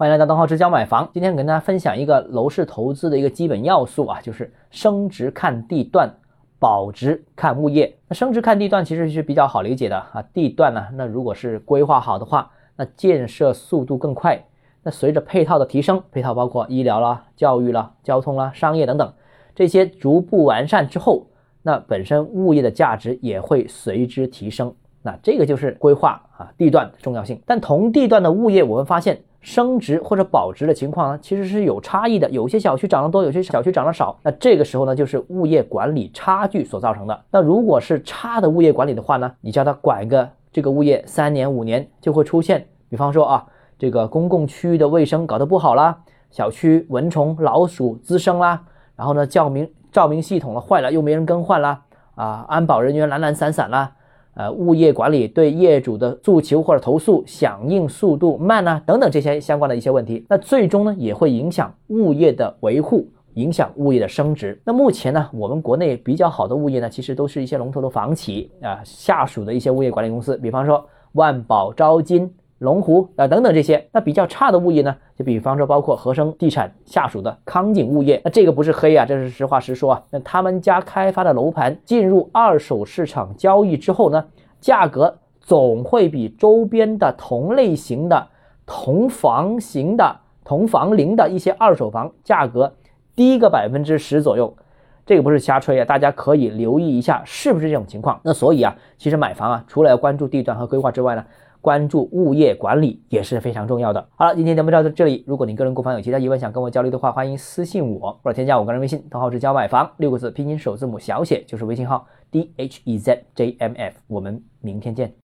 欢迎来到东浩之交买房。今天跟大家分享一个楼市投资的一个基本要素啊，就是升值看地段，保值看物业。那升值看地段其实是比较好理解的啊，地段呢，那如果是规划好的话，那建设速度更快。那随着配套的提升，配套包括医疗啦、教育啦、交通啦、商业等等，这些逐步完善之后，那本身物业的价值也会随之提升。那这个就是规划啊地段的重要性，但同地段的物业，我们发现升值或者保值的情况呢，其实是有差异的。有些小区涨得多，有些小区涨得少。那这个时候呢，就是物业管理差距所造成的。那如果是差的物业管理的话呢，你叫他管个这个物业三年五年，就会出现，比方说啊，这个公共区域的卫生搞得不好啦，小区蚊虫老鼠滋生啦，然后呢，照明照明系统了坏了又没人更换啦，啊，安保人员懒懒散散啦。呃，物业管理对业主的诉求或者投诉响应速度慢啊，等等这些相关的一些问题，那最终呢也会影响物业的维护，影响物业的升值。那目前呢，我们国内比较好的物业呢，其实都是一些龙头的房企啊下属的一些物业管理公司，比方说万宝、招金。龙湖啊等等这些，那比较差的物业呢，就比方说包括和生地产下属的康景物业，那这个不是黑啊，这是实话实说啊。那他们家开发的楼盘进入二手市场交易之后呢，价格总会比周边的同类型的、同房型的、同房龄的一些二手房价格低个百分之十左右。这个不是瞎吹啊，大家可以留意一下是不是这种情况。那所以啊，其实买房啊，除了要关注地段和规划之外呢。关注物业管理也是非常重要的。好了，今天节目就到这里。如果你个人购房有其他疑问想跟我交流的话，欢迎私信我或者添加我个人微信，账号是教买房六个字拼音首字母小写就是微信号 d h e z j m f。我们明天见。